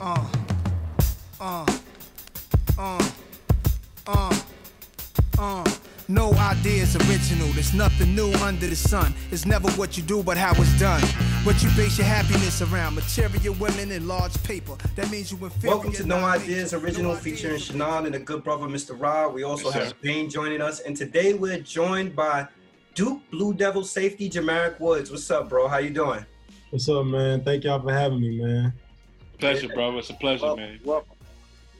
Uh, uh, uh, uh, uh. No idea is original. There's nothing new under the sun. It's never what you do, but how it's done. What you base your happiness around. Material women and large paper. That means you inferior. Welcome to No Ideas Original featuring Shannon and the good brother Mr. Rod. We also Yes, sir. have Bane joining us. And today we're joined by Duke Blue Devil safety Jamaric Woods. What's up, bro? How you doing? What's up, man? Thank y'all for having me, man. Pleasure, brother. It's a pleasure, Well, man. well,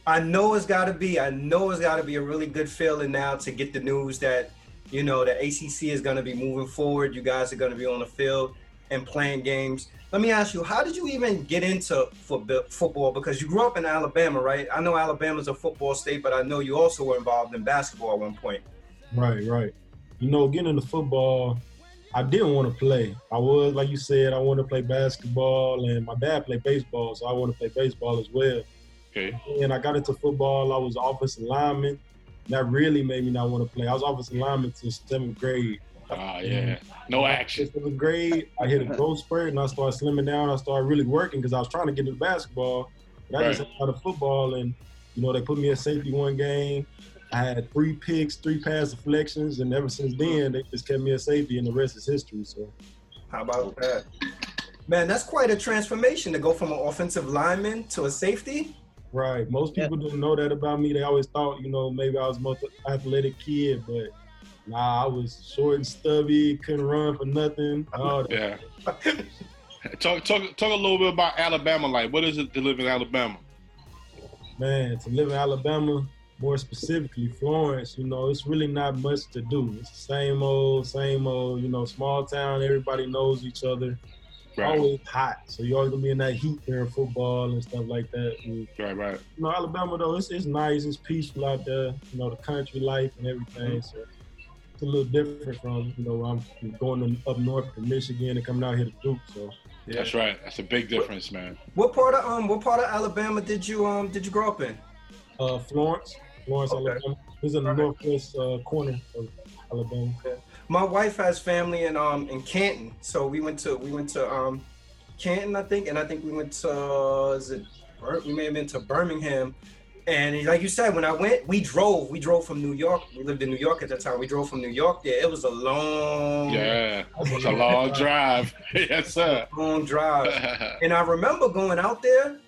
I know it's got to be. I know it's got to be a really good feeling now to get the news that you know the ACC is going to be moving forward. You guys are going to be on the field and playing games. Let me ask you, how did you even get into football? Football because you grew up in Alabama, right? I know Alabama's a football state, but I know you also were involved in basketball at one point. Right, right. You know, getting into football, I didn't want to play. I was, like you said, I wanted to play basketball, and my dad played baseball, so I wanted to play baseball as well. Okay. And I got into football. I was offensive lineman. That really made me not want to play. I was offensive lineman since seventh grade. Ah, yeah. No action. Seventh grade, I hit a growth spurt, and I started slimming down. I started really working because I was trying to get into basketball. But I just Right. had out of football, and you know they put me at safety one game. I had three picks, three pass deflections, and ever since then they just kept me at safety, and the rest is history. So How about that? Man, that's quite a transformation to go from an offensive lineman to a safety. right, most people didn't know that about me. They always thought, you know, maybe I was the most athletic kid, but nah, I was short and stubby, couldn't run for nothing. All. Yeah. talk, talk, talk a little bit about Alabama. Like, what is it to live in Alabama? Man, to live in Alabama, more specifically Florence, you know, it's really not much to do. It's the same old, same old, you know, small town, everybody knows each other. Right. Always hot. So you're always gonna be in that heat during football and stuff like that. And, Right, right. you know, Alabama though, it's, it's nice, it's peaceful out there, you know, the country life and everything. So it's a little different from, you know, I'm going up north to Michigan and coming out here to Duke. So That's right. That's a big difference, man. What part of um what part of Alabama did you um did you grow up in? uh, Florence, Florence, Okay. Alabama. It's in the Alright. northwest uh, corner of Alabama. My wife has family in um in Canton, so we went to we went to um Canton, I think, and I think we went to uh, is it Bir- we may have been to Birmingham. And like you said, when I went, we drove. We drove from New York. We lived in New York at that time. We drove from New York there. It was a long, Yeah. It's a long drive. yes, sir. long drive. And I remember going out there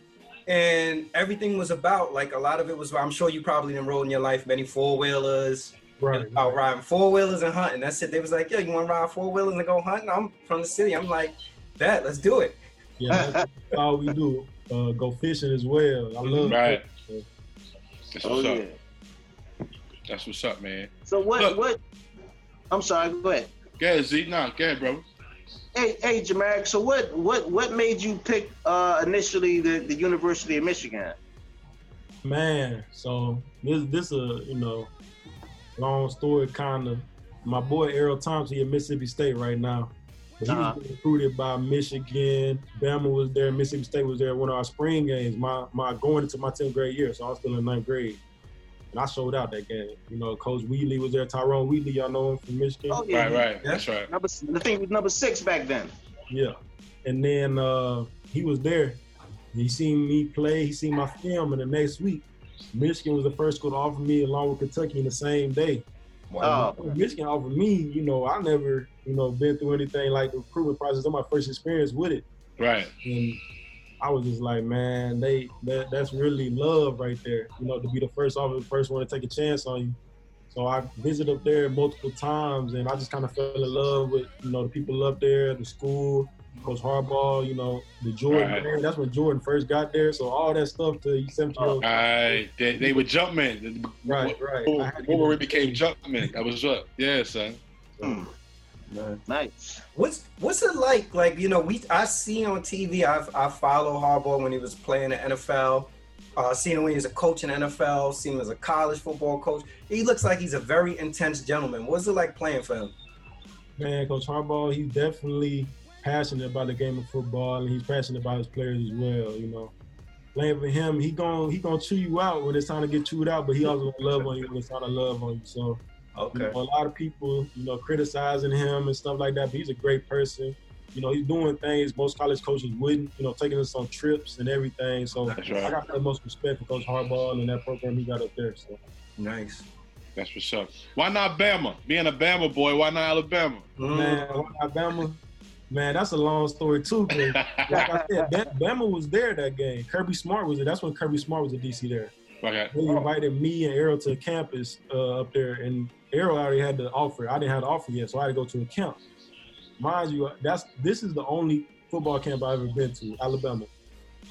and everything was about like a lot of it was I'm sure you probably didn't roll in your life many four wheelers, Right. about riding four wheelers and hunting. That's it. They was like, Yeah, you wanna ride four wheelers and go hunting? I'm from the city. I'm like, that, let's do it. Yeah, that's all we do. Uh, go fishing as well. I love Right. fishing. That's Oh what's yeah. up. That's what's up, man. So what? Look. What? I'm sorry. Go ahead. Go ahead, Z. No, go ahead, brother. Hey, hey, Jamaric. So what? What? What made you pick uh, initially the, the University of Michigan? Man, so this this a you know long story kind of. My boy Erroll Thompson he at Mississippi State right now. But he Uh-huh. was recruited by Michigan. Bama was there. Mississippi State was there. One of our spring games. My my going into my tenth grade year, so I was still in ninth grade. And I showed out that game. You know, Coach Wheatley was there. Tyrone Wheatley, y'all know him from Michigan. Oh yeah. Right, right. Yeah. That's right. Number, the thing was number six back then. Yeah. And then uh, he was there. He seen me play. He seen my film. And the next week, Michigan was the first school to offer me, along with Kentucky, in the same day. Oh. When Michigan offered me. You know, I never, you know, been through anything like the recruitment process. That's my first experience with it. Right. And I was just like, man, they that, that's really love right there. You know, to be the first the first one to take a chance on you. So I visited up there multiple times, and I just kind of fell in love with you know the people up there, the school, Coach Harbaugh, you know the Jordan. Right. Man, that's when Jordan first got there. So all that stuff to you 17 year old. Right. They, they were jumpmen. Right, right. Before, before we became jumpmen. That was up. Yeah, son. Nice. What's what's it like? Like, you know, we I see on TV, I've I follow Harbaugh when he was playing the NFL. Uh, seen him when he was a coach in the NFL, seen him as a college football coach. He looks like he's a very intense gentleman. What's it like playing for him? Man, Coach Harbaugh, he's definitely passionate about the game of football, and he's passionate about his players as well. You know, playing for him, he gon' he gonna chew you out when it's time to get chewed out, but he also gonna love on you when it's time to love on you. So, you Okay. know, a lot of people, you know, criticizing him and stuff like that, but he's a great person. you know, he's doing things most college coaches wouldn't. You know, taking us on trips and everything. So That's I got the most respect for Coach Harbaugh and that program he got up there. So Nice. That's what's up. Why not Bama? Being a Bama boy, why not Alabama? man, Alabama, man, that's a long story too. like I said, Bama was there that game. Kirby Smart was there. That's when Kirby Smart was at DC there. Okay. They invited me and Erroll to campus uh, up there, and Erroll already had the offer. I didn't have the offer yet, so I had to go to a camp. Mind you, that's this is the only football camp I've ever been to, Alabama.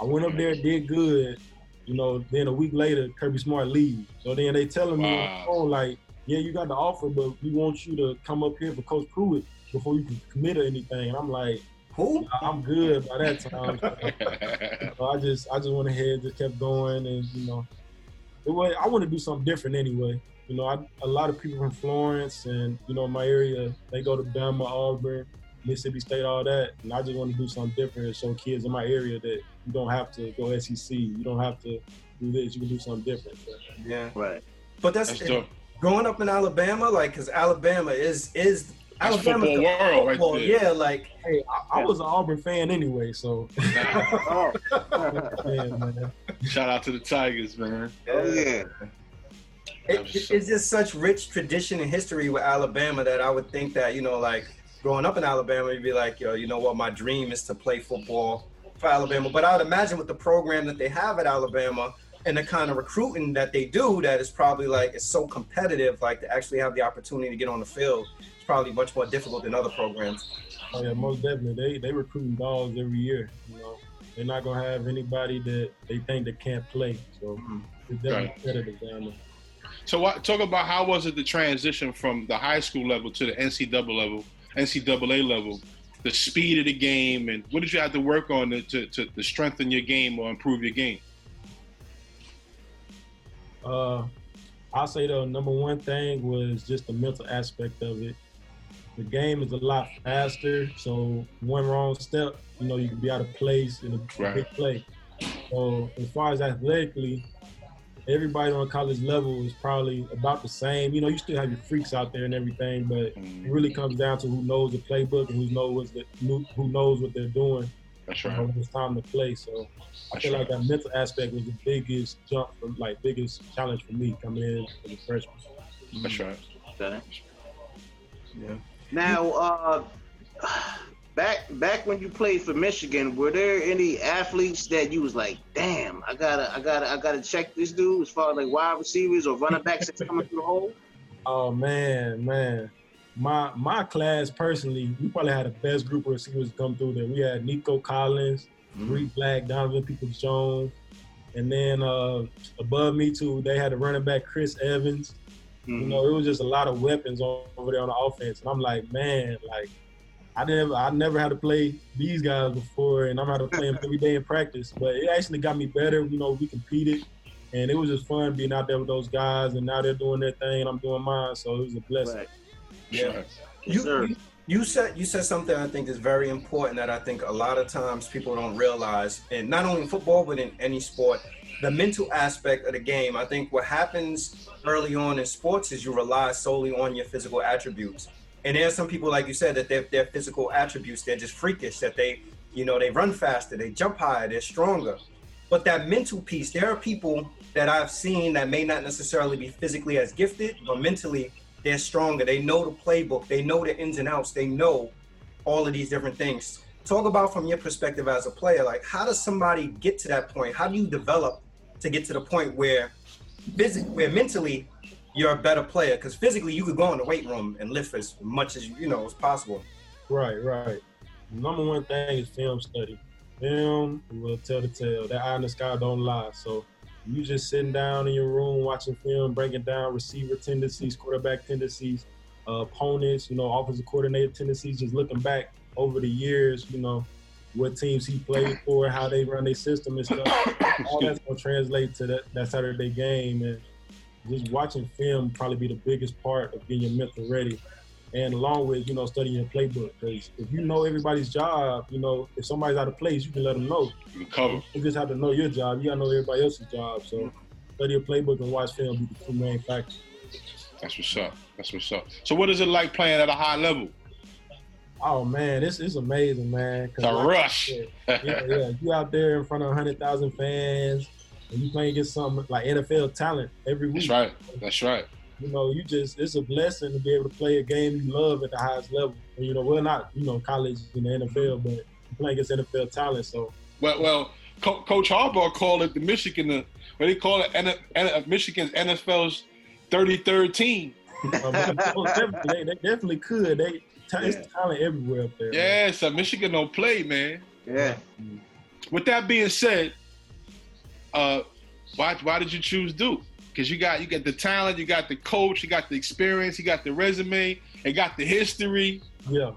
I went up there, did good. You know, then a week later, Kirby Smart leaves. So then they telling me on Wow. the phone, like, yeah, you got the offer, but we want you to come up here for Coach Pruitt before you can commit or anything. And I'm like, Who? I'm good by that time. So I just I just went ahead, just kept going, and you know, it was, I want to do something different anyway. You know, I, a lot of people from Florence and you know my area, they go to Bama, Auburn, Mississippi State, all that, and I just want to do something different and show kids in my area that you don't have to go SEC, you don't have to do this, you can do something different. So, Yeah. Right. But that's, That's dope. growing up in Alabama, like, because Alabama is is That's Alabama's football the world right football, there. Yeah, like hey, I, I was an Auburn fan anyway, so Oh, yeah. Shout out to the Tigers, man. oh yeah. it, it- it's just such rich tradition and history with Alabama that I would think that you know, like growing up in Alabama, you'd be like, yo, you know what, my dream is to play football for Alabama. But I would imagine with the program that they have at Alabama and the kind of recruiting that they do, that is probably like it's so competitive, like to actually have the opportunity to get on the field, it's probably much more difficult than other programs. Oh yeah, most definitely. They they recruiting dogs every year. You know, they're not gonna have anybody that they think that can't play. So Mhm. it's definitely Right. competitive down there. So what, talk about how was it the transition from the high school level to the NCAA level, NCAA level, the speed of the game, and what did you have to work on to, to, to, to strengthen your game or improve your game? Uh, I'll say the number one thing was just the mental aspect of it. The game is a lot faster, so one wrong step, you know, you can be out of place in a Right. big play. So as far as athletically, everybody on college level is probably about the same. You know, you still have your freaks out there and everything, but it mm. really comes down to who knows the playbook and who knows what's the, who knows what they're doing That's you know, right. when it's time to play. So I That's feel right. like that mental aspect was the biggest jump, from, like biggest challenge for me coming in as a freshman. That's right. Okay. Yeah. Now, uh, back back when you played for Michigan, were there any athletes that you was like, damn, I gotta, I gotta, I gotta check this dude as far as like wide receivers or running backs that's coming through the hole? Oh man, man. My my class personally, we probably had the best group of receivers come through there. We had Nico Collins, Tarik Black, Donovan Peoples Jones, and then uh, above me too, they had a running back Chris Evans. Mm-hmm. You know, it was just a lot of weapons over there on the offense, and I'm like, man, like I never I never had to play these guys before, and I'm had to play them every day in practice. But it actually got me better. You know, we competed, and it was just fun being out there with those guys, and now they're doing their thing, and I'm doing mine. So it was a blessing. Right. Yeah. right. You, sir. you you said you said something I think is very important that I think a lot of times people don't realize, and not only in football but in any sport, the mental aspect of the game. I think what happens early on in sports is you rely solely on your physical attributes, and there are some people like you said that their their physical attributes they're just freakish that they you know they run faster, they jump higher, they're stronger, but that mental piece, there are people that I've seen that may not necessarily be physically as gifted, but mentally they're stronger. They know the playbook. They know the ins and outs. They know all of these different things. Talk about from your perspective as a player, like how does somebody get to that point? How do you develop to get to the point where physically, where mentally you're a better player? Because physically you could go in the weight room and lift as much as you know as possible. Right, right. Number one thing is film study. Film will tell the tale. That eye in the sky don't lie. So you just sitting down in your room watching film, breaking down receiver tendencies, quarterback tendencies, uh, opponents, you know, offensive coordinator tendencies, just looking back over the years, you know, what teams he played for, how they run their system and stuff. All that's gonna translate to that, that Saturday game and just watching film probably be the biggest part of getting your mental ready and along with you know studying your playbook because if you know everybody's job you know if somebody's out of place you can let them know You can cover. you just have to know your job you gotta know everybody else's job so study your playbook and watch film be the two main factors That's what's up. That's what's up. So what is it like playing at a high level? Oh man, this is amazing, man. The like rush. said, yeah, yeah. You out there in front of hundred thousand fans, and you playing against some like NFL talent every week. That's right. That's right. You know, you just it's a blessing to be able to play a game you love at the highest level. And, you know, we're not you know college in the NFL, but playing against NFL talent. So Well, well, Co- Coach Harbaugh called it the Michigan. Uh, what they call it, N- N- Michigan's NFL's 33rd team. um, definitely, they, they definitely could. They ta- it's talent everywhere up there. man. Yeah, so Michigan don't play, man. Yeah. With that being said, uh, why why did you choose Duke? Because you got you got the talent, you got the coach, you got the experience, you got the resume, and got the history. Yeah.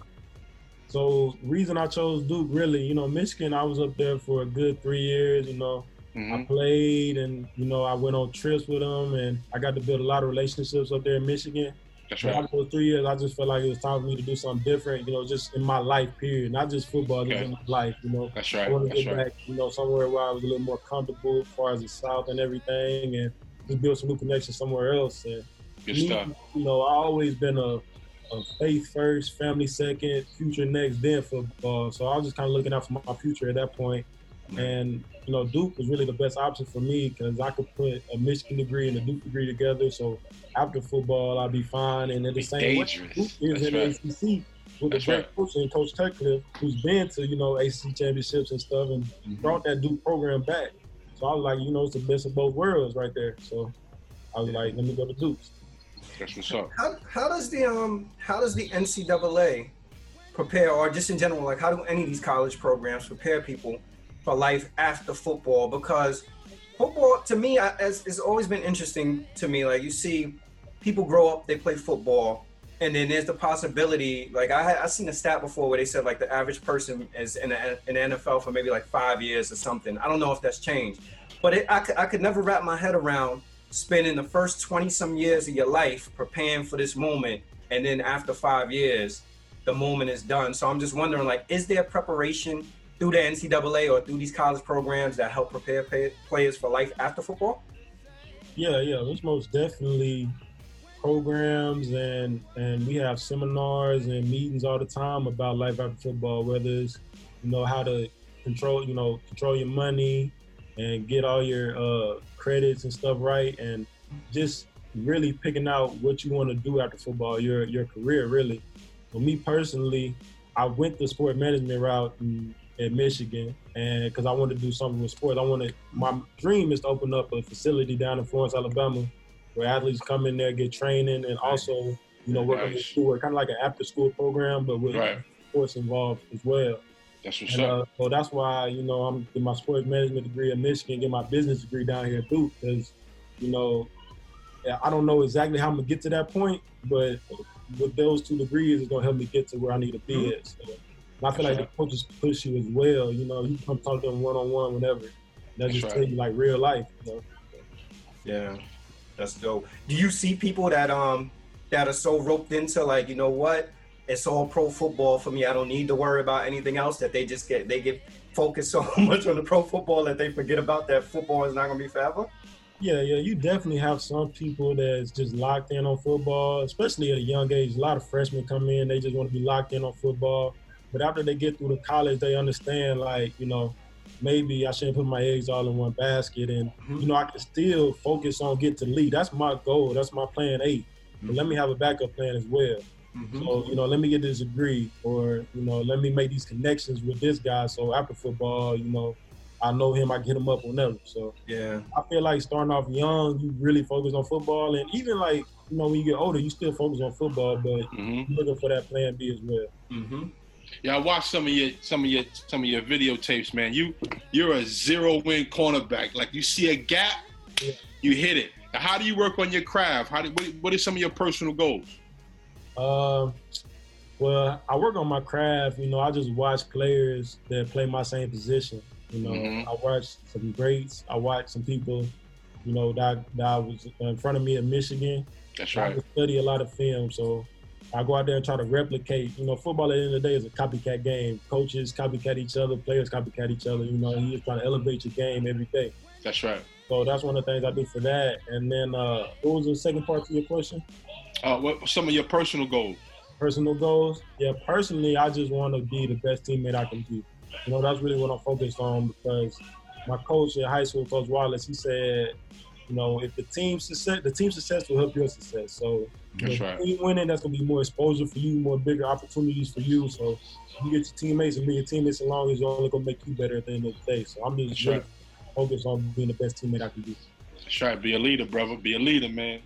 So reason I chose Duke, really, you know, Michigan, I was up there for a good three years. You know, I Mhm. played, and you know, I went on trips with them, and I got to build a lot of relationships up there in Michigan. That's right. after those three years, I just felt like it was time for me to do something different. You know, just in my life, period, not just football, just in my life. You know, That's I right. want to That's get right. back, you know, somewhere where I was a little more comfortable as far as the South and everything, and just build some new connections somewhere else. And Good me, stuff. You know, I always been a, a faith first, family second, future next, then football. So I was just kind of looking out for my future at that point. And you know, Duke was really the best option for me because I could put a Michigan degree and a Duke degree together. So after football, I'd be fine. And at the Be same way, dangerous. Duke is That's in right. the ACC with That's the great right. coach and Coach Cutcliffe, who's been to you know ACC championships and stuff, and Mm-hmm. brought that Duke program back. So I was like, you know, it's the best of both worlds right there. So I was like, let me go to Duke. That's what's up. How, how does the um how does the NCAA prepare, or just in general, like how do any of these college programs prepare people for life after football? Because football, to me, I, as it's always been interesting to me. Like you see, people grow up, they play football, and then there's the possibility. Like I I seen a stat before where they said like the average person is in the, NFL for maybe like five years or something. I don't know if that's changed, but it, I I could never wrap my head around spending the first 20 some years of your life preparing for this moment and then after five years the moment is done so i'm just wondering like is there preparation through the ncaa or through these college programs that help prepare pay- players for life after football Yeah, yeah, there's most definitely programs and and we have seminars and meetings all the time about life after football, whether it's you know how to control you know control your money and get all your uh, credits and stuff right, and just really picking out what you want to do after football, your your career really. For me personally, I went the sport management route in, at Michigan, and because I wanted to do something with sports, I wanted my dream is to open up a facility down in Florence, Alabama, where athletes come in there, get training, and also you know work on Nice. schoolwork, kind of like an after school program, but with Right. sports involved as well. That's what's And up. uh, so that's why you know I'm getting my sports management degree at Michigan, get my business degree down here at Duke, because you know I don't know exactly how I'm gonna get to that point, but with those two degrees, it's gonna help me get to where I need to be Mm-hmm. at. So, and I feel like the coaches push you as well. You know, you come talk to them one on one whenever. They That's just right. tell you like real life. You know? yeah that's dope do you see people that um that are so roped into like you know what it's all pro football for me i don't need to worry about anything else that they just get they get focused so much on the pro football that they forget about that football is not going to be forever Yeah, yeah, you definitely have some people that's just locked in on football, especially at a young age. A lot of freshmen come in, they just want to be locked in on football. But after they get through the college, they understand, like, you know, maybe I shouldn't put my eggs all in one basket. And, you know, I can still focus on get to lead. That's my goal. That's my plan eight. But let me have a backup plan as well. So, you know, let me get this degree or, you know, let me make these connections with this guy. So after football, you know, I know him, I get him up whenever. So, yeah I feel like starting off young, you really focus on football, and even like you know when you get older, you still focus on football, but hmm you're looking for that plan B as well. mm-hmm. Yeah, I watched some of your some of your some of your videotapes, man. You you're a zero win cornerback. Like you see a gap, you hit it. Now, how do you work on your craft? How do what, what are some of your personal goals? Um, well, I work on my craft. You know, I just watch players that play my same position. You know, Mhm. I watch some greats. I watch some people, you know, that that was in front of me at Michigan. That's I right. can study a lot of film, so I go out there and try to replicate. You know, football at the end of the day is a copycat game. Coaches copycat each other, players copycat each other. You know, you're just trying to elevate your game every day. That's right. So that's one of the things I do for that. And then, uh, what was the second part to your question? Uh, what some of your personal goals? personal goals, yeah, personally, I just want to be the best teammate I can be. You know, that's really what I'm focused on because my coach at high school, Coach Wallace, he said, you know, if the team success, the team success will help your success. So, That's if right. team winning, that's gonna be more exposure for you, more bigger opportunities for you. So, you get your teammates and be your teammates along is only gonna make you better at the end of the day. So, I'm just That's really right. focused on being the best teammate I can be. That's right. Be a leader, brother. Be a leader, man.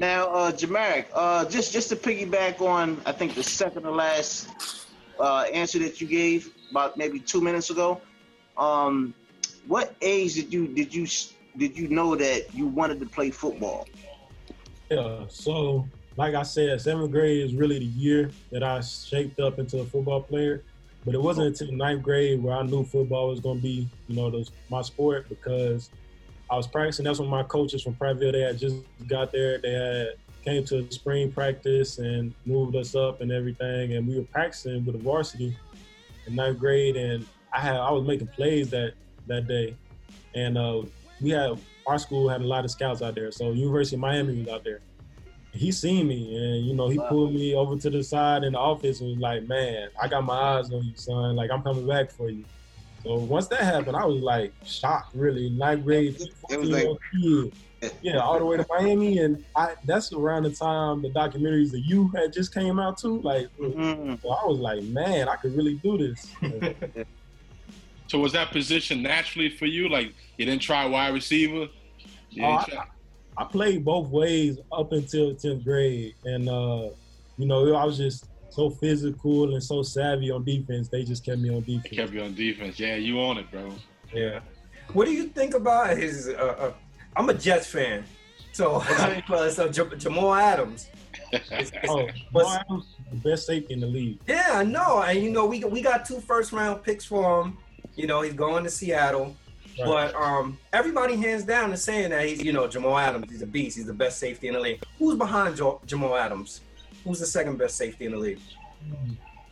Now, uh, Jamaric, uh, just just to piggyback on, I think the second to last uh, answer that you gave about maybe two minutes ago. Um, what age did you did you did you know that you wanted to play football? Yeah, so like I said, seventh grade is really the year that I shaped up into a football player. But it wasn't until ninth grade where I knew football was going to be, you know, the, my sport because I was practicing. That's when my coaches from Prattville, they had just got there. They had came to spring practice and moved us up and everything. And we were practicing with the varsity in ninth grade. And I had I was making plays that that day. And uh, we had our school had a lot of scouts out there. So University of Miami was out there. He seen me and you know he Wow. pulled me over to the side in the office and was like, "Man, I got my eyes on you, son. Like I'm coming back for you." So once that happened, I was like shocked, really. Ninth grade, It was 14 year yeah, all the way to Miami, and I that's around the time the documentaries that you had just came out too. Like, Mhm. so I was like, man, I could really do this. So was that position naturally for you? Like you didn't try wide receiver? You Oh, try- I played both ways up until 10th grade. And, uh, you know, I was just so physical and so savvy on defense. They just kept me on They defense. kept you on defense. Yeah, you on it, bro. Yeah. What do you think about his? Uh, uh, I'm a Jets fan, so so Jam- Jamal Adams. It's- it's- Oh, but- Adams, the best safety in the league. yeah, I know, and you know we we got two first round picks for him. You know he's going to Seattle, Right. but um everybody hands down is saying that he's you know Jamal Adams. He's a beast. He's the best safety in the league. Who's behind jo- Jamal Adams? Who's the second best safety in the league?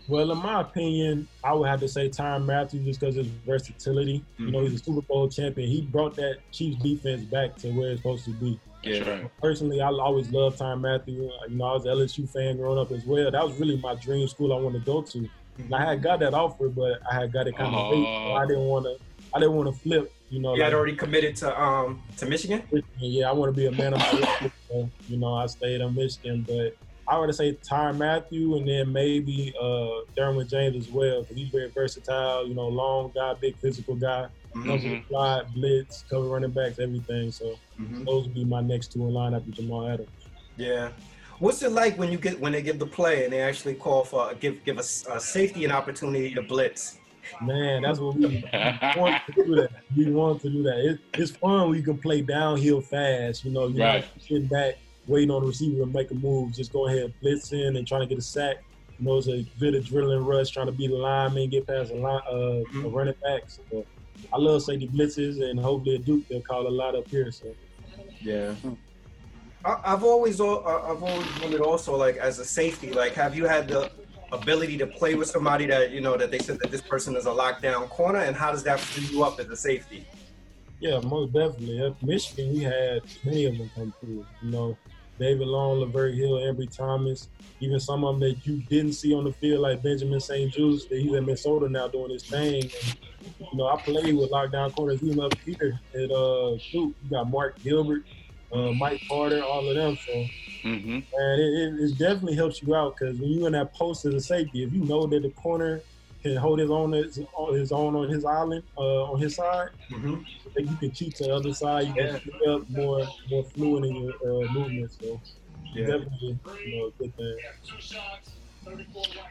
Well, in my opinion, I would have to say Tyrann Matthews just because his versatility. You know, he's a Super Bowl champion. He brought that Chiefs defense back to where it's supposed to be. That's right. Personally, I always loved Tyrann Matthews. You know, I was an LSU fan growing up as well. That was really my dream school I wanted to go to. I had got that offer, but I had got it kind of late. So I didn't want to. I didn't want to flip. You know, He had already committed to um to Michigan. yeah, I want to be a man of my word. So, you know, I stayed on Michigan, but I would say Tyrann Mathieu and then maybe uh, Derwin James as well because he's very versatile. You know, long guy, big physical guy, Mhm. the slide, blitz, cover running backs, everything. So Mhm. those would be my next two in line after Jamal Adams. Yeah. What's it like when you get when they give the play and they actually call for give give a, a safety an opportunity to blitz? Man, that's what we, we want to do. That we want to do that. It, it's fun. We can play downhill fast. You know, you're Right. not sitting back waiting on the receiver to make a move. Just go ahead, and blitz in, and trying to get a sack. You know, it's a bit of drilling rush, trying to beat the lineman, get past the line, uh, the running backs. So I love safety blitzes, and hopefully at Duke they'll call a lot up here. So Yeah. I've always al- I've always wondered also like as a safety like have you had the ability to play with somebody that you know that they said that this person is a lockdown corner and how does that free you up as a safety? Yeah, most definitely. At Michigan, we had many of them come through. You know, David Long, Lavert Hill, Ambry Thomas, even some of them that you didn't see on the field, like Benjamin St-Juste, that he's in Minnesota now doing his thing. And, you know, I played with lockdown corners even up here at uh, Duke. You got Mark Gilbert, uh, Mike Carter, all of them. So, hmm and it, it, it definitely helps you out because when you're in that post as a safety, if you know that the corner can hold his own his, his own on his island, uh, on his side, Mm-hmm. think you can cheat to the other side. You can Yeah. pick up more more fluid in your uh, movement. So Yeah. definitely, you know, a good thing.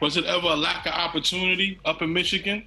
Was it ever a lack of opportunity up in Michigan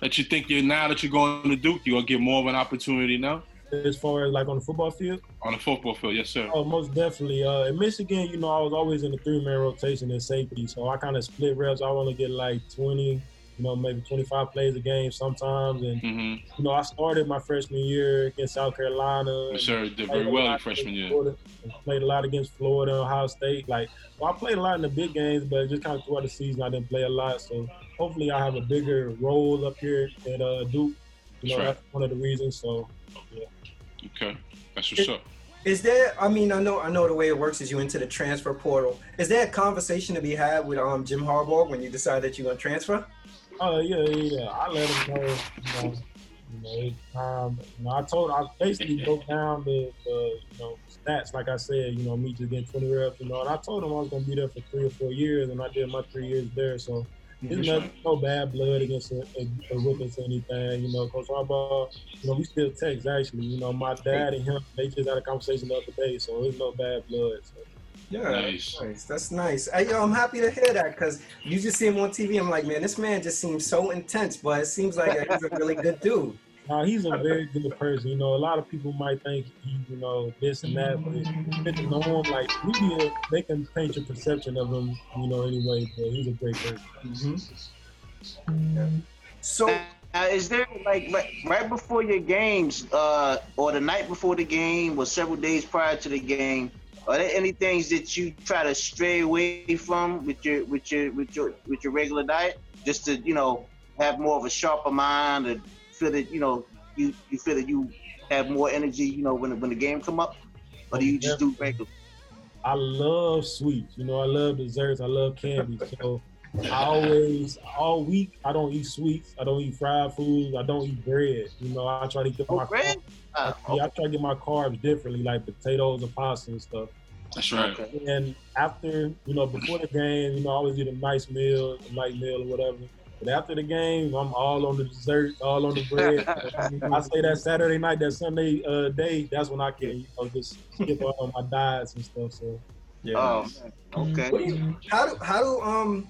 that you think you're now that you're going to Duke, you're gonna get more of an opportunity now As far as like on the football field, on the football field? Yes, sir. oh, most definitely. Uh, in Michigan, you know, I was always in the three man rotation in safety, so I kind of split reps. I only get like twenty, you know, maybe twenty five plays a game sometimes, and hmm you know, I started my freshman year against South Carolina. Yes, sir. Did very well your freshman year. Florida, Played a lot against Florida, Ohio State. Like, well, I played a lot in the big games, but just kind of throughout the season, I didn't play a lot. So hopefully, I have a bigger role up here at uh, Duke. You know, That's right. that's one of the reasons. So Okay, that's what's up. Is there? I mean, I know, I know the way it works is you into the transfer portal. Is there a conversation to be had with um Jim Harbaugh when you decide that you're gonna transfer? Oh yeah, yeah, yeah. I let him know. You know, you know, it's time. You know, I told, I basically broke down the, the, you know, stats. Like I said, you know, me just getting 20 reps. You know, and I told him I was gonna be there for three or four years, and I did my three years there. So there's no, no bad blood against a, a, a witness or anything. You know, Coach Harbaugh, you know, we still text actually. You know, my dad and him, they just had a conversation the other day, so there's no bad blood. So. Yeah, nice. nice. That's nice. Hey, yo, I'm happy to hear that because you just see him on TV. I'm like, man, this man just seems so intense, but it seems like he's a really good dude. No, he's a very good person. You know, a lot of people might think he, you know, this and that, but getting to know him, like media, they can paint your perception of him, you know, anyway. But he's a great person. Mm-hmm. Yeah. So, uh, is there like right, right before your games, uh, or the night before the game, or several days prior to the game? Are there any things that you try to stray away from with your with your with your with your regular diet, just to you know have more of a sharper mind and feel that you know you you feel that you have more energy, you know, when when the game come up, or do you just do regular? I love sweets. You know, I love desserts. I love candy. So I always all week I don't eat sweets. I don't eat fried foods. I don't eat bread. You know, I try to get oh, my bread. Uh, yeah, I try to get my carbs differently, like potatoes and pasta and stuff. That's right. And after, you know, before the game, you know, I always eat a nice meal, a light meal or whatever. But after the game, I'm all on the dessert, all on the bread. I say that Saturday night, that Sunday uh, day, that's when I can, you know, just skip on my diets and stuff. So, yeah. Oh, okay. What do you, how do how do um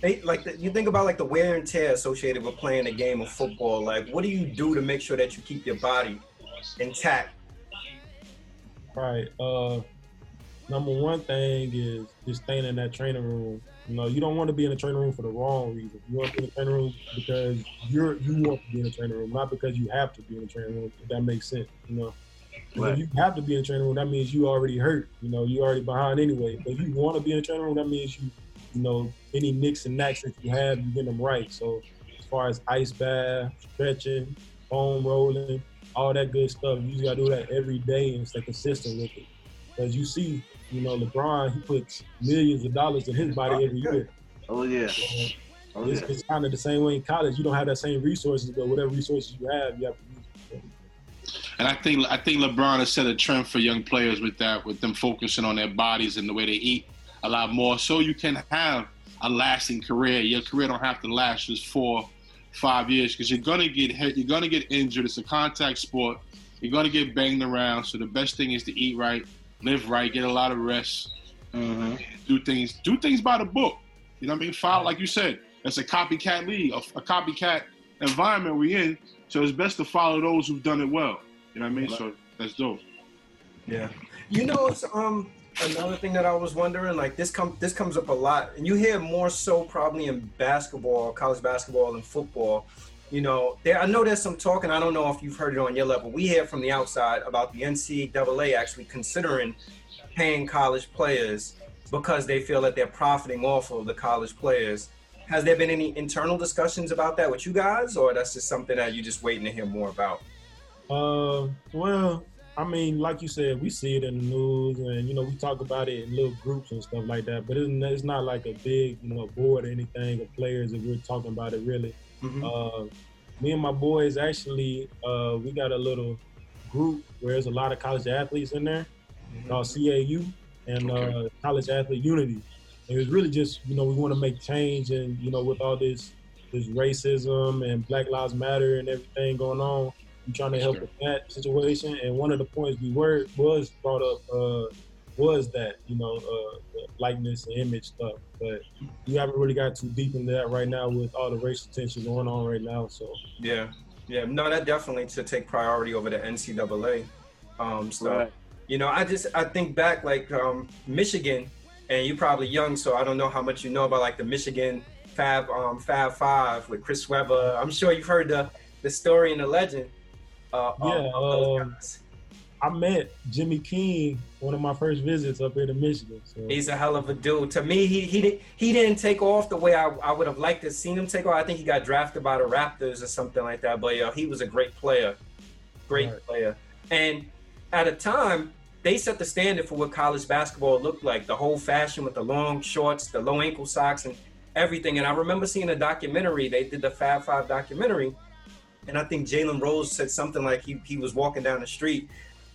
they like the, you think about like the wear and tear associated with playing a game of football? Like, what do you do to make sure that you keep your body intact? Right. Uh, number one thing is just staying in that training room. You know, you don't want to be in the training room for the wrong reason. You want to be in the training room because you're you want to be in the training room, not because you have to be in the training room. If that makes sense, you know. Right. If you have to be in the training room, that means you already hurt. You know, you already behind anyway. But if you want to be in the training room, that means you, you know, any nicks and knacks that you have, you get them right. So as far as ice bath, stretching, foam rolling, all that good stuff, you just gotta do that every day and stay consistent with it. Because you see, you know, LeBron, he puts millions of dollars in his body every year. Oh yeah. So oh, it's, yeah. it's kind of the same way in college. You don't have that same resources, but whatever resources you have, you have to use. And I think I think LeBron has set a trend for young players with that, with them focusing on their bodies and the way they eat a lot more, so you can have a lasting career. Your career don't have to last just four, five years because you're gonna get hit, you're gonna get injured. It's a contact sport. You're gonna get banged around. So the best thing is to eat right, live right, get a lot of rest, mm-hmm. do things, do things by the book. You know what I mean? Follow, like you said, it's a copycat league, a, a copycat environment we're in. So it's best to follow those who've done it well. You know what I mean? So that's dope. Yeah. You know, it's, um, another thing that I was wondering, like this come this comes up a lot, and you hear more so probably in basketball, college basketball, and football. You know, there I know there's some talk, and I don't know if you've heard it on your level. We hear from the outside about the NCAA actually considering paying college players because they feel that they're profiting off of the college players. Has there been any internal discussions about that with you guys, or that's just something that you're just waiting to hear more about? Uh, well, I mean, like you said, we see it in the news, and you know, we talk about it in little groups and stuff like that. But it's, it's not like a big, you know, board or anything of players that we're talking about it really. Mm-hmm. Uh, me and my boys actually, uh, we got a little group where there's a lot of college athletes in there Mm-hmm. called CAU and Okay. uh, College Athlete Unity. And it was really just, you know, we want to make change, and you know, with all this this racism and Black Lives Matter and everything going on, we're trying to help Sure. with that situation. And one of the points we were was brought up uh, was that, you know, uh, the likeness and image stuff. But you haven't really got too deep into that right now with all the racial tension going on right now. So Yeah, yeah, no, that definitely should take priority over the NCAA um, stuff. Right. You know, I just I think back like um, Michigan, and you're probably young, so I don't know how much you know about like the Michigan Fab um, Fab Five with Chris Webber. I'm sure you've heard the the story and the legend. Uh, Yeah, of those um, guys. I met Jimmy King one of my first visits up here to Michigan. So He's a hell of a dude. To me, he he he didn't take off the way I, I would have liked to seen him take off. I think he got drafted by the Raptors or something like that. But yeah, he was a great player, great Right. player. And at a time, they set the standard for what college basketball looked like. The whole fashion with the long shorts, the low ankle socks, and everything. And I remember seeing a documentary. They did the Fab Five documentary, and I think Jalen Rose said something like he he was walking down the street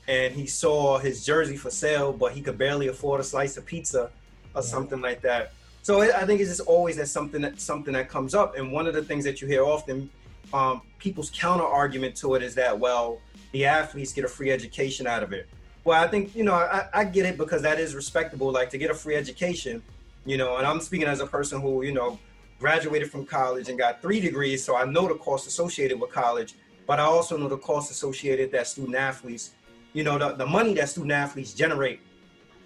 and he saw his jersey for sale, but he could barely afford a slice of pizza or something like that. So I think it's just always that something that something that comes up. And one of the things that you hear often, um, people's counter argument to it is that well, the athletes get a free education out of it. Well, I think you know I, I get it because that is respectable. Like to get a free education, you know. And I'm speaking as a person who you know graduated from college and got three degrees, so I know the cost associated with college. But I also know the cost associated that student athletes, you know, the, the money that student athletes generate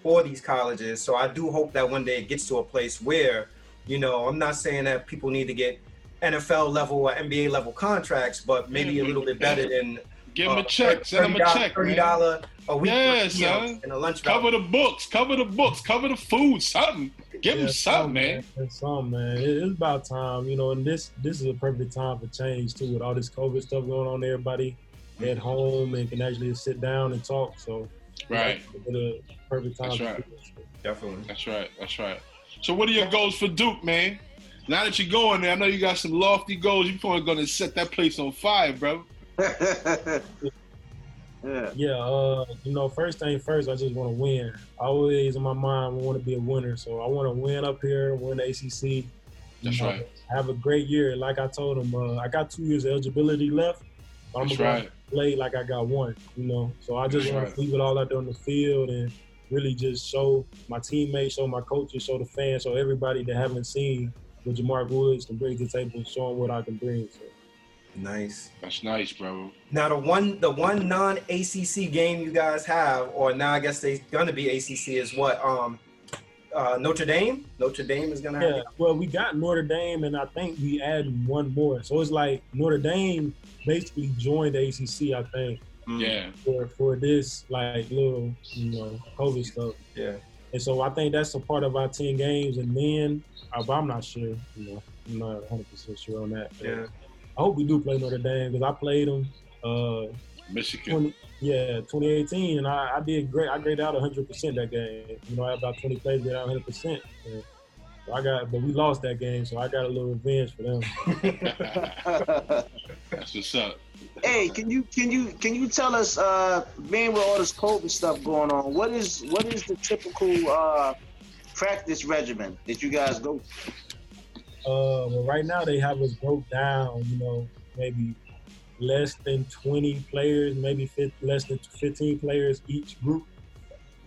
for these colleges. So I do hope that one day it gets to a place where, you know, I'm not saying that people need to get NFL level or NBA level contracts, but maybe a little bit better than Give them uh, a check. Send them a check. Thirty dollar a week. Yeah, for meals son. And a lunch. Cover voucher. the books. Cover the books. Cover the food. Something. Give them something, man. It's something, man. It's about time, you know. And this this is a perfect time for change too, with all this COVID stuff going on. Everybody at home and can actually sit down and talk. So Right. it's a perfect time. That's right. Definitely. That's right. That's right. So, what are your goals for Duke, man? Now that you're going there, I know you got some lofty goals. You're probably going to set that place on fire, bro. yeah. Yeah, uh, you know, first thing first, I just want to win. Always in my mind, I want to be a winner. So I want to win up here, win the ACC. you That's know, right. Have a great year. Like I told him, uh, I got two years of eligibility left. But I'm That's gonna right. Play like I got one. You know, so I just want to leave it all out there on the field and really just show my teammates, show my coaches, show the fans, show everybody that haven't seen what Jamar Woods can bring to the table, show them what I can bring. So. Nice. That's nice, bro. Now the one the one non ACC game you guys have, or now I guess they're gonna be ACC is what um uh, Notre Dame. Notre Dame is gonna have. Yeah, well, we got Notre Dame, and I think we add one more. So it's like Notre Dame basically joined the ACC, I think, Mm, Yeah. for for this like little you know COVID stuff. Yeah. And so I think that's a part of our ten games. And then uh, I'm not sure. You know, I'm not 100 percent sure on that. But Yeah. I hope we do play Notre Dame because I played them. Uh, Michigan. 20, yeah, 2018, and I, I did great. I graded out 100 percent that game. You know, I had about 20 plays, graded out 100 percent. So I got, but we lost that game, so I got a little revenge for them. That's what's up. hey, can you can you can you tell us, uh, being with all this COVID stuff going on, what is what is the typical uh, practice regimen that you guys go? Uh, but right now they have us broke down. You know, maybe less than 20 players, maybe fif- less than 15 players each group.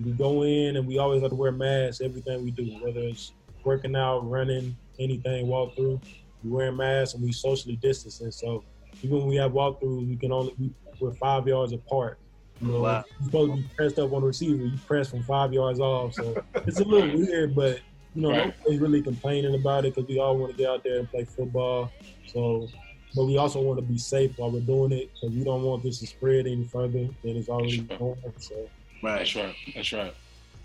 We go in and we always have to wear masks. Everything we do, whether it's working out, running, anything, walk through, we wear masks and we socially distancing. So even when we have walkthroughs, we can only we, we're five yards apart. You know, Wow. you're supposed to be pressed up on the receiver. You press from five yards off. So it's a little weird, but you know, Right. nobody's really complaining about it because we all want to get out there and play football. So, but we also want to be safe while we're doing it because we don't want this to spread any further than it's already Sure. going. So, That's right. That's right.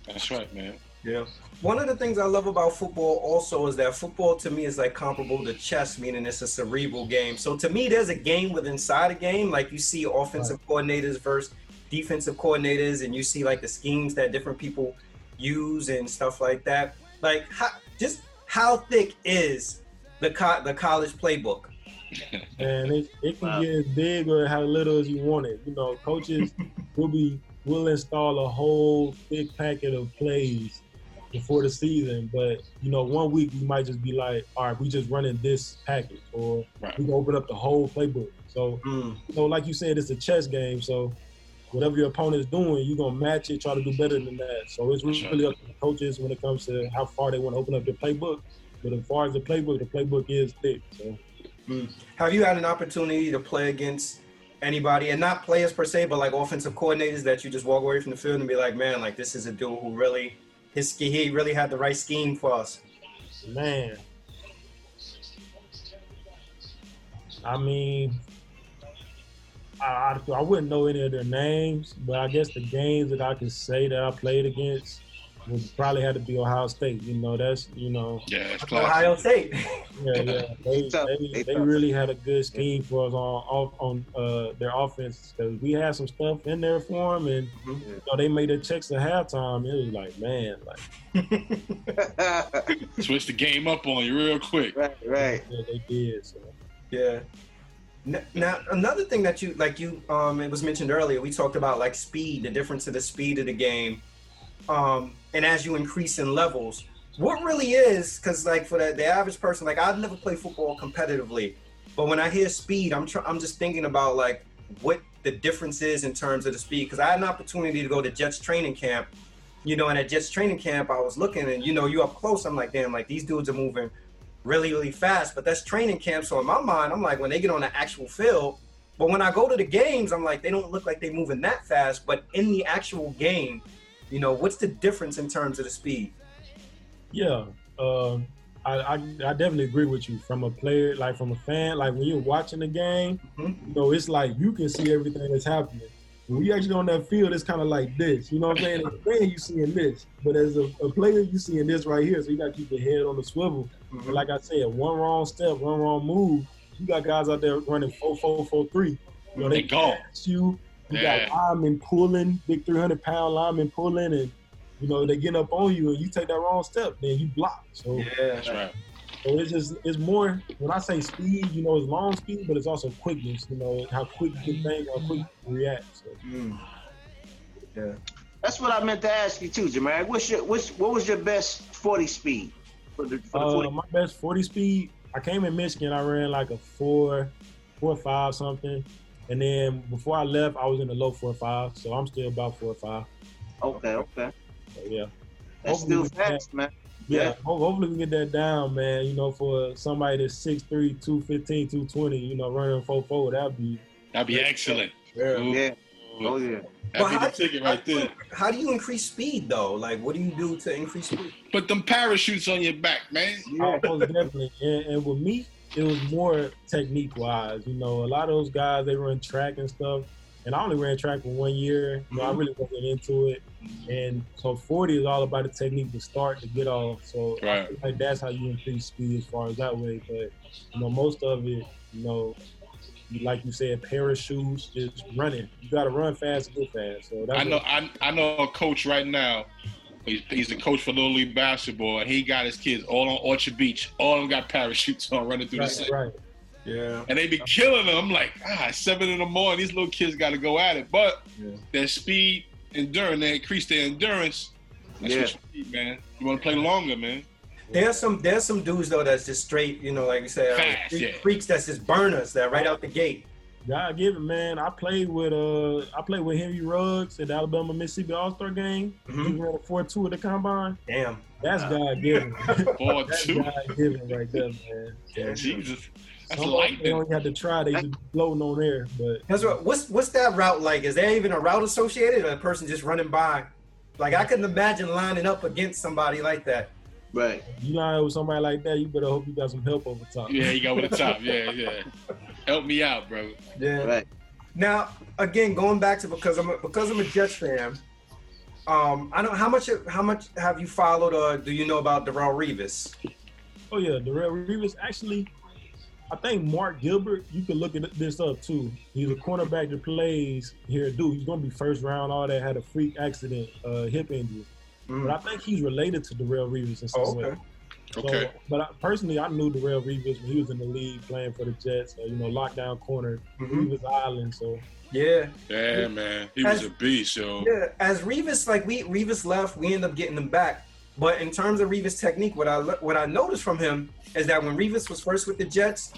That's right, man. Yeah. One of the things I love about football also is that football to me is like comparable to chess, meaning it's a cerebral game. So to me, there's a game within inside a game. Like you see offensive coordinators versus defensive coordinators, and you see like the schemes that different people use and stuff like that. Like how, just how thick is the co- the college playbook? and it, it can Wow. get as big or how little as you want it. You know, coaches will be will install a whole big packet of plays before the season, but you know, one week we might just be like, all right, we just running this package, or Right. we can open up the whole playbook. So, Mm, you know, like you said, it's a chess game. So, whatever your opponent's doing, you're gonna match it, try to do better than that. So it's right. really up to the coaches when it comes to how far they want to open up their playbook. But as far as the playbook, the playbook is thick. So. Mm. Have you had an opportunity to play against anybody, and not players per se, but like offensive coordinators that you just walk away from the field and be like, man, like this is a dude who really his he really had the right scheme for us. Man. I mean, I, I, I wouldn't know any of their names, but I guess the games that I can say that I played against, would probably had to be Ohio State. You know, that's you know, Yeah, it's Ohio. State. yeah, yeah. They, they, They they really had a good scheme for us on on uh, their offense because we had some stuff in there for them, and Mhm. you know, they made their checks at halftime. It was like, man, like Switch the game up on you real quick. right, right. yeah, they did. So. Yeah. Now another thing that you like you um it was mentioned earlier we talked about like speed the difference of the speed of the game um and as you increase in levels what really is because like for the, the average person like I've never played football competitively but when I hear speed I'm tr- I'm just thinking about like what the difference is in terms of the speed because I had an opportunity to go to Jets training camp you know and at Jets training camp I was looking and you know you up close I'm like damn like these dudes are moving really, really fast. But that's training camp. So in my mind, I'm like, when they get on the actual field, but when I go to the games, I'm like, they don't look like they're moving that fast. But in the actual game, you know, what's the difference in terms of the speed? Yeah, um, I, I I definitely agree with you. From a player, like from a fan, like when you're watching the game, Mhm. you know, it's like you can see everything that's happening. When you actually on that field, it's kind of like this. You know what I'm saying? As a fan, you seeing this, but as a, a player, you seeing this right here. So you got to keep your head on the swivel. Mhm. And like I said, one wrong step, one wrong move, you got guys out there running four four four three. You know, They gone. pass you. You Yeah. got linemen pulling, big 300 pound linemen pulling, and you know they getting up on you, and you take that wrong step, then you block. So, Yeah. That's right. so it's just it's more when I say speed, you know, it's long speed, but it's also quickness. You know, how quick you can think, how quick you react. So, Mm. Yeah. That's what I meant to ask you too, Jamal. What's your what's what was your best forty speed for the for the uh, my best 40 speed, I came in Michigan, I ran like a four, four or five something, and then before I left, I was in the low four or five, so I'm still about four or five. Okay, okay. So, yeah. That's Hopefully still we can- fast, man. Yeah, Yeah. hopefully we can get that down, man. You know, for somebody that's 6'3", 215, 220, you know, running 4'4", that'd be That'd be excellent. Yeah. Ooh, Yeah. Oh yeah. That'd be how- the ticket right there. How do you increase speed though? Like, what do you do to increase speed? Put them parachutes on your back, man. Oh, most definitely. And, and with me, it was more technique wise. You know, a lot of those guys they run track and stuff, and I only ran track for one year. You know, I Mhm. really wasn't into it. And so 40 is all about the technique to start to get off. So Right. like that's how you increase speed as far as that way. But you know, most of it, you know, like you said, parachutes, just running. You got to run fast and get fast. So that's I know. what- I, I know a coach right now. He's, he's a coach for Little League basketball, and he got his kids all on Orchard Beach. All of them got parachutes on, running through the right, city. right. Yeah. and they be killing them. I'm like, ah, seven in the morning. These little kids got to go at it, but Yeah. their speed, endurance, they increase their endurance. That's Yeah. what you need, man. You want to play longer, man. There's some there's some dudes though that's just straight, you know, like you said, uh, Fast, freak- yeah. freaks that's just burners that right out the gate. God give it, man. I played with uh, I played with Henry Ruggs at the Alabama Mississippi All Star game. He Mhm. ran a four two at the combine. Damn. That's God given. Four two. God given right there, man. Yeah. Jesus, that's Some lightning. they don't have to try; they just floating on air. But That's what. What's what's that route like? Is there even a route associated, or a person just running by? Like I couldn't imagine lining up against somebody like that. Right. you line up with somebody like that, you better hope you got some help over top. Yeah, you go with the top. Yeah, yeah. Help me out, bro. Yeah. Right. Now, again, going back to because I'm a, because I'm a Jets fan. Um, I don't how much how much have you followed or do you know about Darrelle Revis? Oh yeah, Darrelle Revis. Actually, I think Mark Gilbert. You can look at this up too. He's a cornerback that plays here at Duke. He's gonna be first round. All that had a freak accident, uh, hip injury. But I think he's related to Darrelle Revis in some Oh, way. Okay. So, but I, personally, I knew Darrelle Revis when he was in the league playing for the Jets. Uh, you know, lockdown corner, Mhm. Revis Island. So Yeah. Yeah, man. He was a beast, yo. Yeah, as Revis, like we Revis left, we end up getting him back. But in terms of Revis technique, what I what I noticed from him is that when Revis was first with the Jets,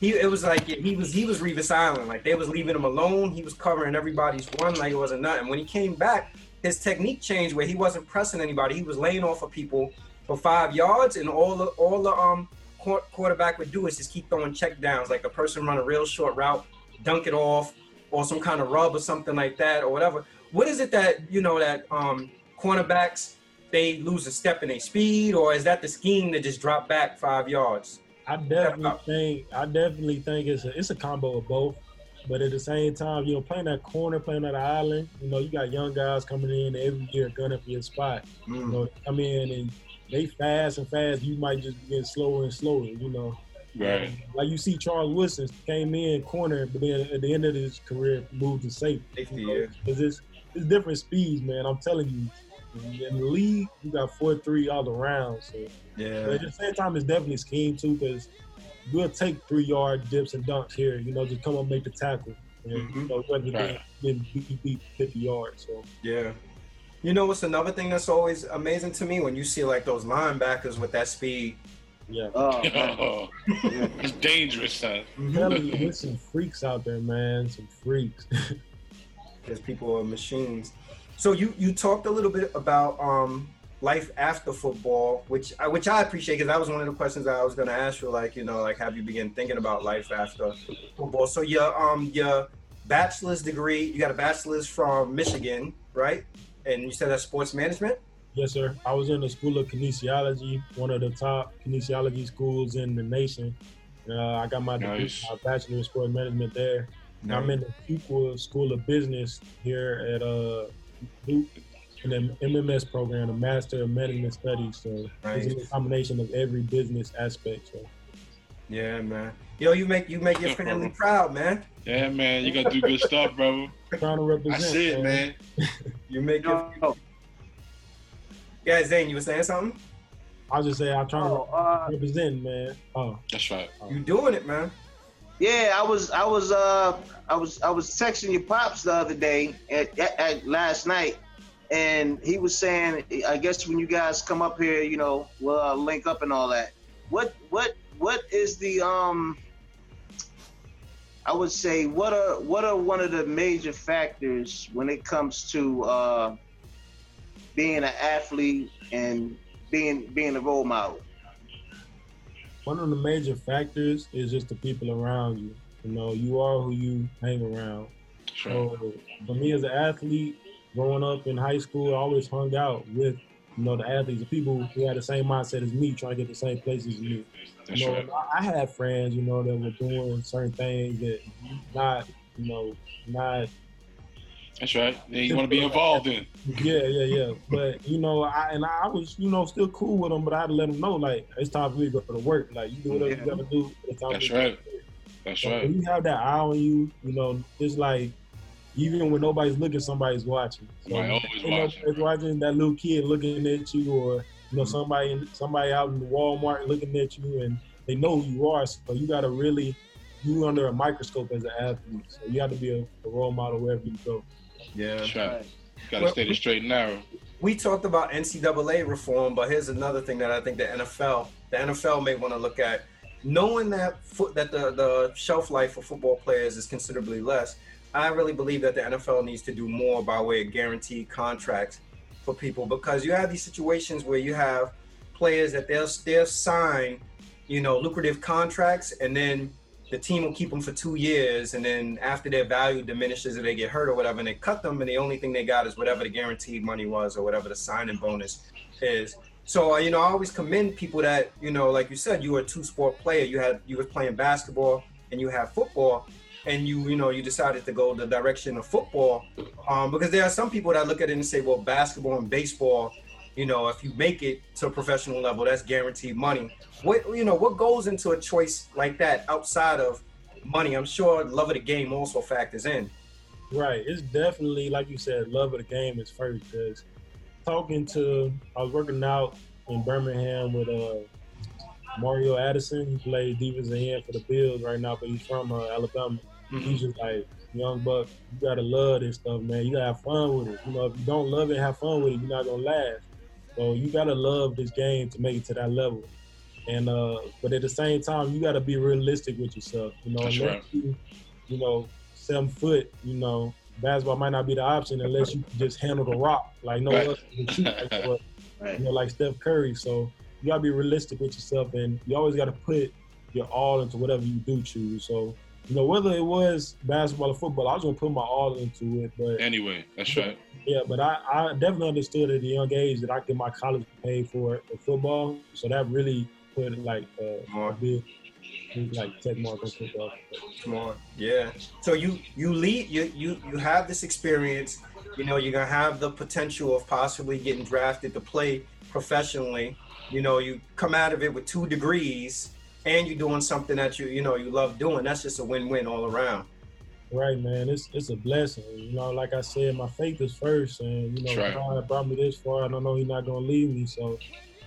he it was like he was he was Revis Island, like they was leaving him alone. He was covering everybody's run like it wasn't nothing. When he came back, his technique changed where he wasn't pressing anybody. He was laying off of people for five yards, and all the all the um quarterback would do is just keep throwing check downs, like a person run a real short route, dunk it off, or some kind of rub or something like that, or whatever. What is it that you know that um cornerbacks they lose a step in their speed, or is that the scheme to just drop back five yards? I definitely think I definitely think it's a it's a combo of both. But at the same time, you know, playing that corner, playing that island, you know, you got young guys coming in every year gunning for your spot. You Mm. know, come in and they fast and fast. You might just get slower and slower. You know, Right. like you see Charles Woodson came in corner, but then at the end of his career moved to safety. Safety, You know, yeah. Cause it's it's different speeds, man. I'm telling you. In the league, you got four three all around. So but Yeah. at the same time, it's definitely scheme too, because we'll take three yard dips and dunks here. You know, just come up make the tackle. And, Mhm. You know, whether Right. they beat, beat 50 yards. So Yeah. You know what's another thing that's always amazing to me when you see like those linebackers with that speed. yeah, Oh. Oh, Yeah. it's dangerous, son. Telling you, there's some freaks out there, man. Some freaks. Because people are machines. So you you talked a little bit about um life after football, which I which I appreciate because that was one of the questions that I was gonna ask you. Like you know, like have you begin thinking about life after football? So your um your bachelor's degree, you got a bachelor's from Michigan, right? And you said that's sports management. yes, sir. I was in the School of Kinesiology, one of the top kinesiology schools in the nation. Uh, I got my, degree, my bachelor in sports management there. I'm in the Fuqua School of Business here at uh Duke in the MMS program, a Master of Management Studies. So Nice. it's a combination of every business aspect. So Yeah, man. Yo, you make you make your family proud, man. Yeah, man, you gotta do good stuff, brother. trying to represent. That's it, man. You make your Yo, yeah, Zane. You were saying something? I was just say I'm trying oh, to uh, represent, man. Oh, That's right. You doing it, man? yeah, I was, I was, uh, I was, I was texting your pops the other day, at, at, at last night, and he was saying, I guess when you guys come up here, you know, we'll uh, link up and all that. What, what, what is the um? I would say what are what are one of the major factors when it comes to uh, being an athlete and being being a role model. one of the major factors is just the people around you. You know, you are who you hang around. That's right. So for me as an athlete, growing up in high school, I always hung out with you know the athletes, the people who had the same mindset as me, trying to get the same places as me. That's you know, right. I I had friends, you know, that were doing certain things that not, you know, not That's right. Yeah, you want to be involved in. yeah, yeah, yeah. But you know, I and I was, you know, still cool with them, but I had to let them know like it's time for me to go to work. Like you do whatever Yeah. you gotta do. It's time That's for me to right. go to work. That's So right. When you have that eye on you, you know, it's like even when nobody's looking, somebody's watching. So Right, when always nobody's watching. watching. That little kid looking at you, or you know, Mm-hmm. somebody somebody out in the Walmart looking at you, and they know who you are. So you got to really you under a microscope as an athlete. So you have to be a, a role model wherever you go. Yeah. Right. Right. Got to stay the straight and narrow. we talked about NCAA reform, but here's another thing that I think the NFL, the NFL may want to look at. Knowing that foot that the, the shelf life for football players is considerably less, I really believe that the NFL needs to do more by way of guaranteed contracts for people because you have these situations where you have players that they'll they'll sign, you know, lucrative contracts and then the team will keep them for two years and then after their value diminishes or they get hurt or whatever and they cut them and the only thing they got is whatever the guaranteed money was or whatever the signing bonus is. So uh, you know i always commend people that you know like you said you were a two sport player. You had you was playing basketball and you had football and you you know you decided to go the direction of football um, because there are some people that look at it and say well basketball and baseball you know if you make it to a professional level that's guaranteed money what you know what goes into a choice like that outside of money i'm sure love of the game also factors in Right. It's definitely like you said, love of the game is first. Because talking to, I was working out in Birmingham with uh Mario Addison. He plays defensive end for the Bills right now, but he's from uh, Alabama. He's just like young buck. You gotta love this stuff, man. You gotta have fun with it. You know, if you don't love it, have fun with it. You're not gonna last. So you gotta love this game to make it to that level. And uh, but at the same time, you gotta be realistic with yourself. You know, That's unless right. you, you know, seven foot. You know, basketball might not be the option unless you just handle the rock like no Right. other can shoot like, that, Right. you know, like Steph Curry. So you gotta be realistic with yourself, and you always gotta put your all into whatever you do choose. So you know, whether it was basketball or football, I was gonna put my all into it. But Anyway, that's right. yeah, but I, I definitely understood at a young age that I get my college paid for for football. So that really put like uh, a big like tech marketing football. Come on, yeah. So you you lead you you you have this experience. You know, you're gonna have the potential of possibly getting drafted to play professionally. You know, you come out of it with two degrees, and you're doing something that you you know you love doing. That's just a win-win all around. Right, man. It's it's a blessing. You know, like I said, my faith is first, and you know, right. God brought me this far, and I know He's not gonna leave me. So,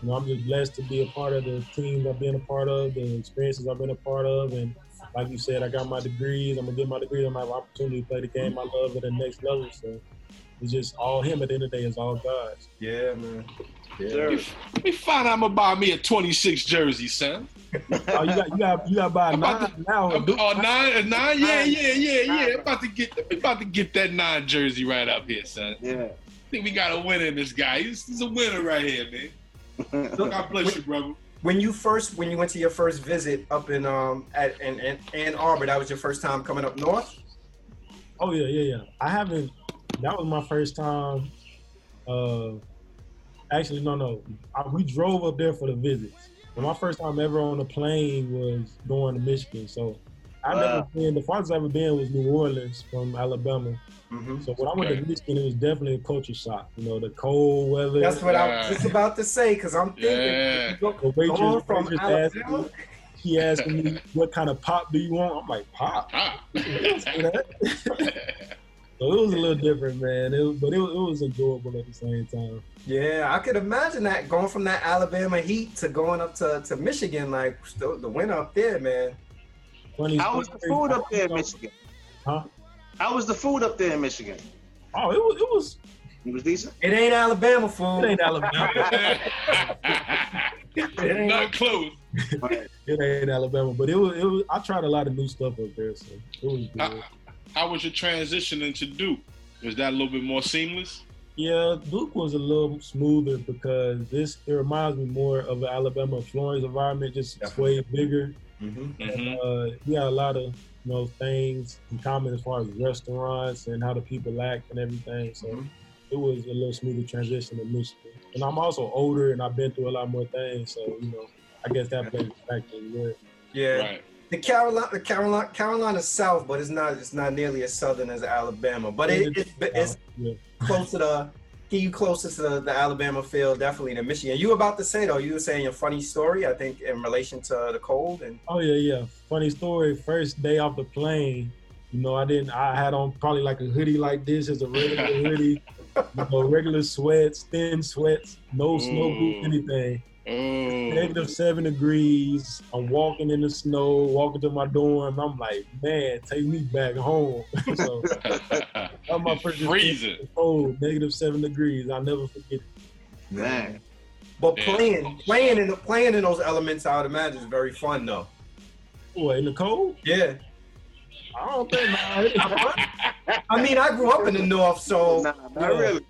you know, I'm just blessed to be a part of the team I've been a part of, the experiences I've been a part of, and like you said, I got my degrees. I'm gonna get my degree. I'm gonna have opportunity to play the game I love at the next level. So, it's just all Him. At the end of the day, it's all God's. Yeah, man. Yeah. Sure. Let me find out I'm gonna buy me a 26 jersey, son. Oh, you got you got you got to buy a I'm about nine now. I'm- Duke. oh, nine. Yeah, yeah, yeah, yeah. Nine. I'm about to get, I'm about to get that nine jersey right up here, son. Yeah. I think we got a winner in this guy. He's, he's a winner right here, man. God bless you, brother. When you first when you went to your first visit up in um at in, in Ann Arbor, that was your first time coming up north. Oh yeah, yeah, yeah. I haven't. That was my first time. Uh, actually, no, no. I, we drove up there for the visits. But my first time ever on a plane was going to Michigan. So I Wow. never been. The farthest I ever been was New Orleans from Alabama. hmm So when I went Okay. to Michigan, it was definitely a culture shock. You know, the cold weather. That's what I was just about to say because I'm thinking Yeah. go- the waitress, going from waitress asked me, Alabama. she asked me, "What kind of pop do you want?" I'm like, "Pop." Ah. Say that. So it was a little different, man. It, was- but it, was- it was enjoyable at the same time. Yeah, I could imagine that going from that Alabama heat to going up to, to Michigan, like the, the winter up there, man. Funny How was the food up there in Michigan? Huh? How was the food up there in Michigan? Oh, it was. It was. It was decent. It ain't Alabama food. It ain't Alabama. It Not close. it ain't Alabama, but it was. It was. I tried a lot of new stuff up there, so it was good. How, how was your transition into Duke? Was that a little bit more seamless? Yeah, Duke was a little smoother because this it reminds me more of an Alabama Florence environment, just Definitely. way bigger. hmm Mhm. Uh, we had a lot of you know things in common as far as restaurants and how the people act and everything. So Mhm. it was a little smoother transition to Michigan. And I'm also older and I've been through a lot more things, so you know I guess that plays a factor as well. Yeah, Right. The Carolina, the Carolina, Carolina's south, but it's not. It's not nearly as southern as Alabama, but it, it's it's yeah. closer to. Get you closer to the, the Alabama field, definitely than Michigan. You were about to say though, you were saying a funny story, I think, in relation to the cold and Oh yeah, yeah. Funny story. First day off the plane, you know, I didn't. I had on probably like a hoodie like this as a regular hoodie, you know, regular sweats, thin sweats, no snow boot, Ooh. anything. Oh. Negative seven degrees. I'm walking in the snow, walking to my dorm. I'm like, man, take me back home. so that was my first Freezing. Cold, oh, negative seven degrees. I'll never forget. It. Man. But Yeah. playing, playing in the playing in those elements, I would imagine is very fun though. What in the cold? Yeah, I don't think. Nah, I mean, I grew up in the north, so Nah, not really.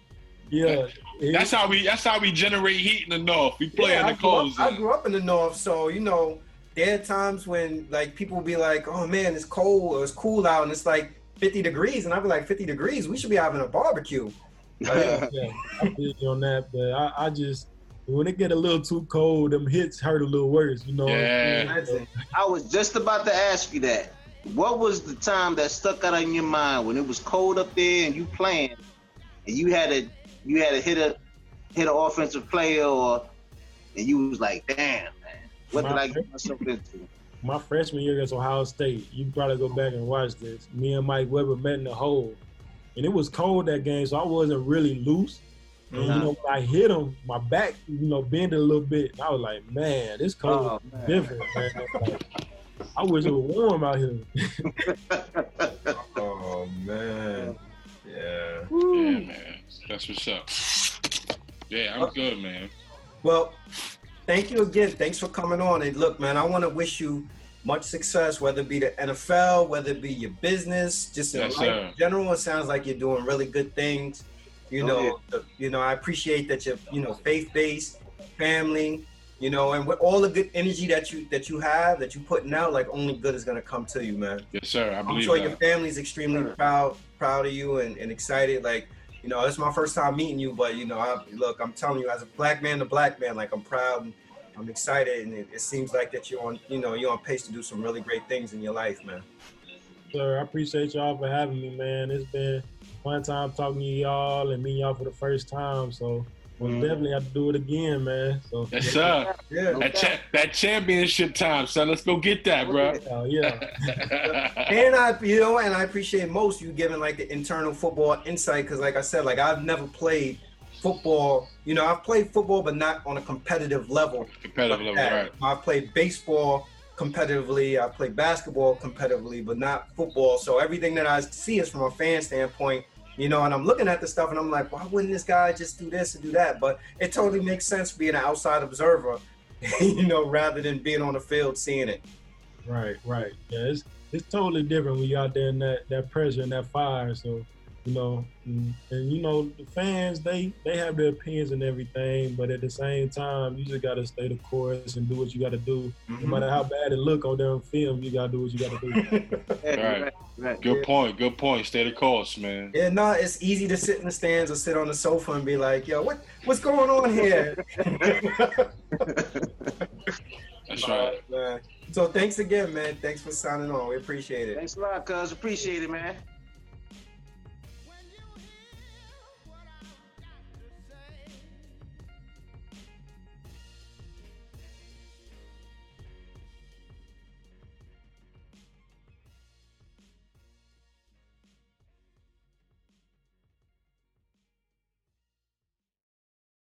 yeah, it- That's how we. That's how we generate heat in the north. We play yeah, in the grew, cold I grew up in the north, so you know, there are times when like people will be like, "Oh man, it's cold or it's cool out," and it's like 50 degrees, and I'd be like, "50 degrees? We should be having a barbecue." Like, yeah, I feel you on that, but I, I just when it get a little too cold, them hits hurt a little worse, you know. I'm Yeah. saying? imagine. I was just about to ask you that. What was the time that stuck out in your mind when it was cold up there and you playing, and you had to you had to hit a hit an offensive player or and you was like, damn man, what did I get myself into? My freshman year against Ohio State, you probably go back and watch this. Me and Mike Weber met in the hole, and it was cold that game, so I wasn't really loose. And, you know, when I hit him, my back, you know, bended a little bit. And I was like, man, this cold Oh, is man. different, man. Like, I wish it was warm out here. Oh man, yeah. Yeah, man. That's what's up. Yeah, I'm good, man. Well, thank you again. Thanks for coming on. And look, man, I want to wish you much success, whether it be the NFL, whether it be your business, just in Yes, life sir. in general. It sounds like you're doing really good things. You Oh, know, the- you know, I appreciate that you're, you know, faith-based, family, you know, and with all the good energy that you that you have, that you putting out, like only good is gonna come to you, man. Yes, sir. I I'm believe sure your family's extremely proud, proud of you and, and excited. Like, you know, it's my first time meeting you, but you know, I, look, I'm telling you, as a black man to black man, like I'm proud and, I'm excited, and it, it seems like that you're on, you know, you're on pace to do some really great things in your life, man. Sir, I appreciate y'all for having me, man. It's been one time talking to y'all and meeting y'all for the first time. So we'll definitely have to do it again, man. So Yes, sir. Yeah. That, cha- that championship time, son. Let's go get that, bro. uh, yeah, And I, you know, and I appreciate most you giving like the internal football insight because, like I said, like I've never played football. You know, I've played football, but not on a competitive level. Competitive level, right? I've played baseball competitively. I played basketball competitively, but not football. So everything that I see is from a fan standpoint. You know, and I'm looking at the stuff and I'm like, why wouldn't this guy just do this and do that? But it totally makes sense being an outside observer, you know, rather than being on the field seeing it. right, right. Yeah, it's it's totally different when you're out there in that that pressure and that fire. So you know, and, and you know the fans they they have their opinions and everything, but at the same time, you just gotta stay the course and do what you gotta do. No Mhm. matter how bad it look on them film, you gotta do what you gotta do. Yeah, Right. right, right. Good point. Good point. Stay the course, man. Yeah, no, it's easy to sit in the stands or sit on the sofa and be like, yo, what what's going on here? That's right. Man. So thanks again, man. Thanks for signing on. We appreciate it. Thanks a lot, cuz. Appreciate it, man.